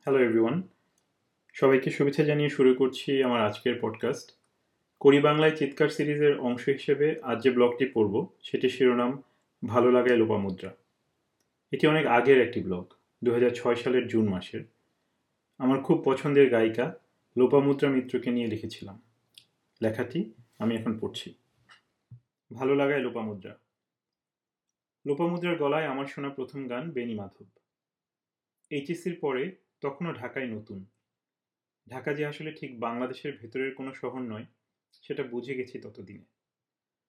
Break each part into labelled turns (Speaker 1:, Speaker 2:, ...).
Speaker 1: Hello everyone সবাইকে শুভেচ্ছা জানিয়ে শুরু করছি আমার আজকের পডকাস্ট করি বাংলায় চিৎকার সিরিজের অংশ হিসেবে আজ যে ব্লগটি পড়ব সেটি শিরোনাম ভালো লাগায় লোপামুদ্রা এটি অনেক আগের একটি ব্লগ দু হাজার ছয় সালের জুন মাসের। আমার খুব পছন্দের গায়িকা লোপামুদ্রা মিত্রকে নিয়ে লিখেছিলাম। লেখাটি আমি এখন পড়ছি। ভালো লাগায় লোপামুদ্রা লোপামুদ্রার গলায় আমার শোনা প্রথম গান বেনি মাধব। এইচএসসির পরে তখনও ঢাকায় নতুন। ঢাকা যে আসলে ঠিক বাংলাদেশের ভেতরের কোনো শহর নয়, সেটা বুঝে গেছি ততদিনে।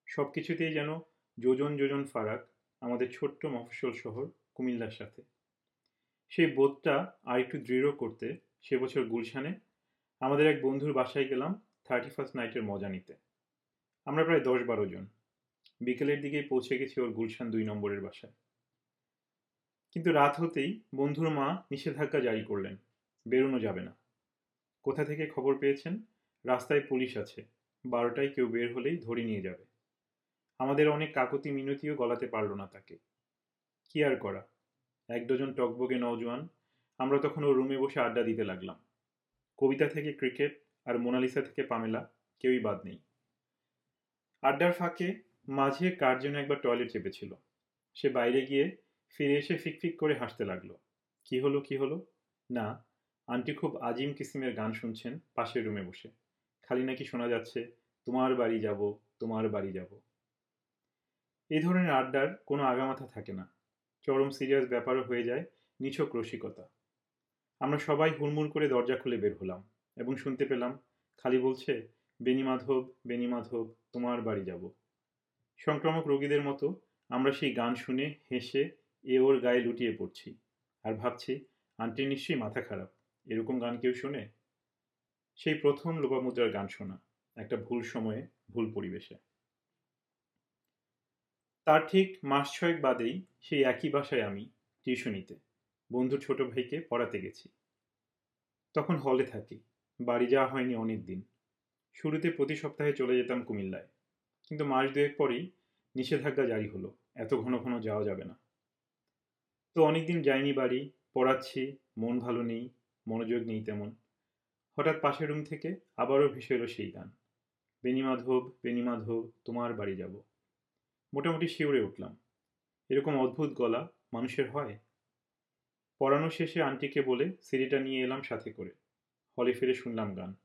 Speaker 1: সব কিছুতেই যেন যোজন যোজন ফারাক আমাদের ছোট্ট মফস্বল শহর কুমিল্লার সাথে। সেই বোধটা আর একটু দৃঢ় করতে সে বছর গুলশানে আমাদের এক বন্ধুর বাসায় গেলাম থার্টি ফার্স্ট নাইটের মজা নিতে। আমরা প্রায় দশ বারো জন। বিকেলের দিকেই পৌঁছে গেছি ওর গুলশান দুই নম্বরের বাসায়। কিন্তু রাত হতেই বন্ধুর মা নিষেধাজ্ঞা জারি করলেন। বেরোনো যাবে না। কোথা থেকে খবর পেয়েছেন? রাস্তায় পুলিশ আছে। বারোটায় কেউ বের হলেই ধরে নিয়ে যাবে। আমাদের অনেক কাকতি মিনতিও গলাতে পারল না তাকে। কি আর করা? এক ডজন টকবগে নওজোয়ান, আমরা তখন ওর রুমে বসে আড্ডা দিতে লাগলাম। কবিতা থেকে ক্রিকেট আর মোনালিসা থেকে পামেলা, কেউই বাদ নেই। আড্ডার ফাঁকে মাঝে কার একবার টয়লেট চেপেছিল। সে বাইরে গিয়ে ফিরে এসে ফিকফিক করে হাসতে লাগল। কি হলো কি হলো? না, আন্টি খুব আজিম কিসিমের গান শুনছেন পাশের রুমে বসে। খালি নাকি শোনা যাচ্ছে, তোমার বাড়ি যাব, তোমার বাড়ি যাব। এই ধরনের আড্ডার কোনো আগামাথা থাকে না। চরম সিরিয়াস ব্যাপারও হয়ে যায় নিছক রসিকতা। আমরা সবাই হুড়মুড় করে দরজা খুলে বের হলাম এবং শুনতে পেলাম, খালি বলছে বেনিমাধব বেনিমাধব তোমার বাড়ি যাব। সংক্রামক রোগীদের মতো আমরা সেই গান শুনে হেসে এ ওর গায়ে লুটিয়ে পড়ছি। আর ভাবছি আন্টির নিশ্চয়ই মাথা খারাপ। এরকম গান কেউ শোনে? সেই প্রথম লোপামুদ্রার গান শোনা, একটা ভুল সময়ে, ভুল পরিবেশে। তার ঠিক মাস ছয়েক বাদেই সেই একই বাসায় আমি, টিউশনিতে। বন্ধুর ছোট ভাইকে পড়াতে গেছি। তখন হলে থাকি। বাড়ি যাওয়া হয়নি অনেক দিন। শুরুতে প্রতি সপ্তাহে চলে যেতাম কুমিল্লায়। কিন্তু মাস দুয়েক পরেই নিষেধাজ্ঞা জারি হলো। এত ঘন ঘন যাওয়া যাবে না। তো অনেকদিন যাইনি বাড়ি, পড়াচ্ছি, মন ভালো নেই, মনোযোগ নেই তেমন। হঠাৎ পাশের রুম থেকে আবারও ভেসে এলো সেই গান। বেনিমাধব বেনিমাধব তোমার বাড়ি যাব। মোটামুটি শিউরে উঠলাম। এরকম অদ্ভুত গলা মানুষের হয়? পড়ানো শেষে আন্টিকে বলে সিডিটা নিয়ে এলাম সাথে করে। হলে ফিরে শুনলাম গান।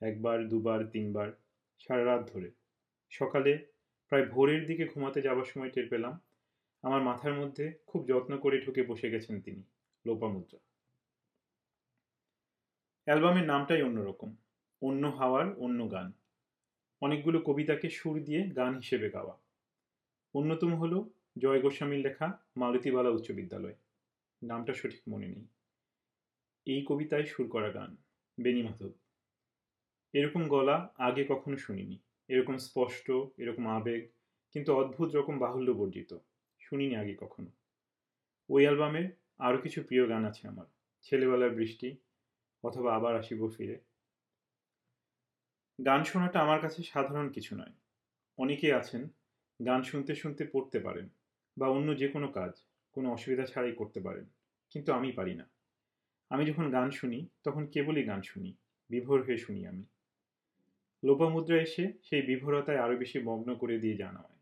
Speaker 1: একবার, দুবার, তিনবার, সারা রাত ধরে। সকালে প্রায় ভোরের দিকে ঘুমাতে যাওয়ার সময় টের পেলাম আমার মাথার মধ্যে খুব যত্ন করে ঢুকে বসে গেছেন তিনি, লোপামুদ্রা। অ্যালবামের নামটাই অন্যরকম, অন্য হাওয়ার অন্য গান। অনেকগুলো কবিতাকে সুর দিয়ে গান হিসেবে গাওয়া। অন্যতম হল জয় গোস্বামীর লেখা মালতীবালা উচ্চ বিদ্যালয়। নামটা সঠিক মনে নেই। এই কবিতায় সুর করা গান, বেনি মাধব। এরকম গলা আগে কখনো শুনিনি। এরকম স্পষ্ট, এরকম আবেগ, কিন্তু অদ্ভুত রকম বাহুল্য বর্জিত। শুনিনি আগে কখনো। ওই অ্যালবামে আরও কিছু প্রিয় গান আছে আমার। ছেলেবেলার বৃষ্টি, অথবা আবার আসিব ফিরে। গান শোনাটা আমার কাছে সাধারণ কিছু নয়। অনেকেই আছেন, গান শুনতে শুনতে পড়তে পারেন, বা অন্য যে কোনো কাজ, কোনো অসুবিধা ছাড়াই করতে পারেন, কিন্তু আমি পারি না। আমি যখন গান শুনি, তখন কেবলই গান শুনি, বিভোর হয়ে শুনি আমি। লোপামুদ্রা এসে সেই বিভোরতায় আরও বেশি মগ্ন করে দিয়ে জানা হয়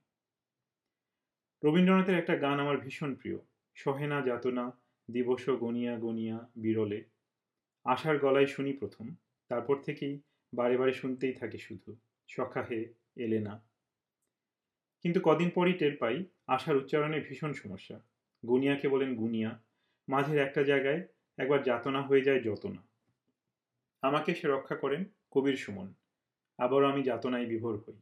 Speaker 1: রবীন্দ্রনাথের একটা গান আমার ভীষণ প্রিয়। সহেনা যাতনা দিবস গনিয়া গনিয়া বিরলে। আশার গলায় শুনি প্রথম, তারপর থেকেই বারে বারে শুনতেই থাকে শুধু, সখা হে এলে না। কিন্তু কদিন পরই টের পাই, আশার উচ্চারণে ভীষণ সমস্যা। গুনিয়াকে বলেন গুনিয়া, মাঝের একটা জায়গায় একবার যাতনা হয়ে যায় যতনা। আমাকে সে রক্ষা করেন কবির সুমন, আবারও আমি যাতনায় বিভোর হই।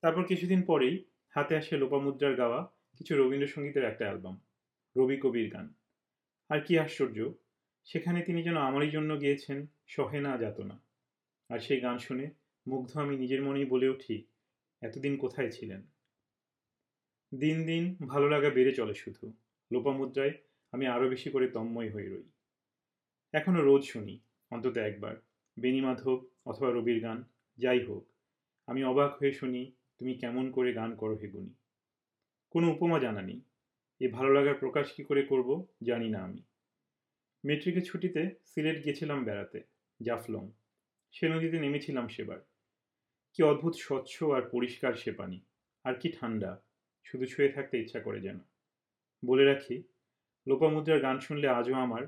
Speaker 1: তারপর কিছুদিন পরেই হাতে আসে লোপামুদ্রার গাওয়া কিছু রবীন্দ্রসঙ্গীতের একটা অ্যালবাম, রবি কবির গান। আর কি আশ্চর্য, সেখানে তিনি যেন আমারই জন্য গিয়েছেন সহে না যাতনা। আর সেই গান শুনে মুগ্ধ আমি নিজের মনেই বলে উঠি, এতদিন কোথায় ছিলেন? দিন দিন ভালো লাগা বেড়ে চলে শুধু। লোপামুদ্রায় আমি আরও বেশি করে তন্ময় হয়ে রই। এখনও রোজ শুনি, অন্তত একবার। বেনিমাধব অথবা রবির গান, যাই হোক, আমি অবাক হয়ে শুনি তুমি কেমন করে গান করো হেগুনি কোনো উপমা জানা নেই। এ ভালো লাগার প্রকাশ কী করে করব জানি না আমি। মেট্রিকের ছুটিতে সিলেট গেছিলাম বেড়াতে, জাফলং। সে নদীতে নেমেছিলাম সেবার। কি অদ্ভুত স্বচ্ছ আর পরিষ্কার সে পানি, আর কি ঠান্ডা, শুধু ছুঁয়ে থাকতে ইচ্ছা করে যেন। বলে রাখি লোপামুদ্রার গান শুনলে আজও আমার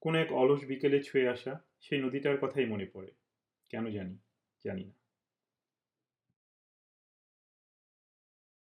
Speaker 1: কোনো এক অলস বিকেলে ছুঁয়ে আসা সেই নদীটার কথাই মনে পড়ে। কেন জানি জানি না।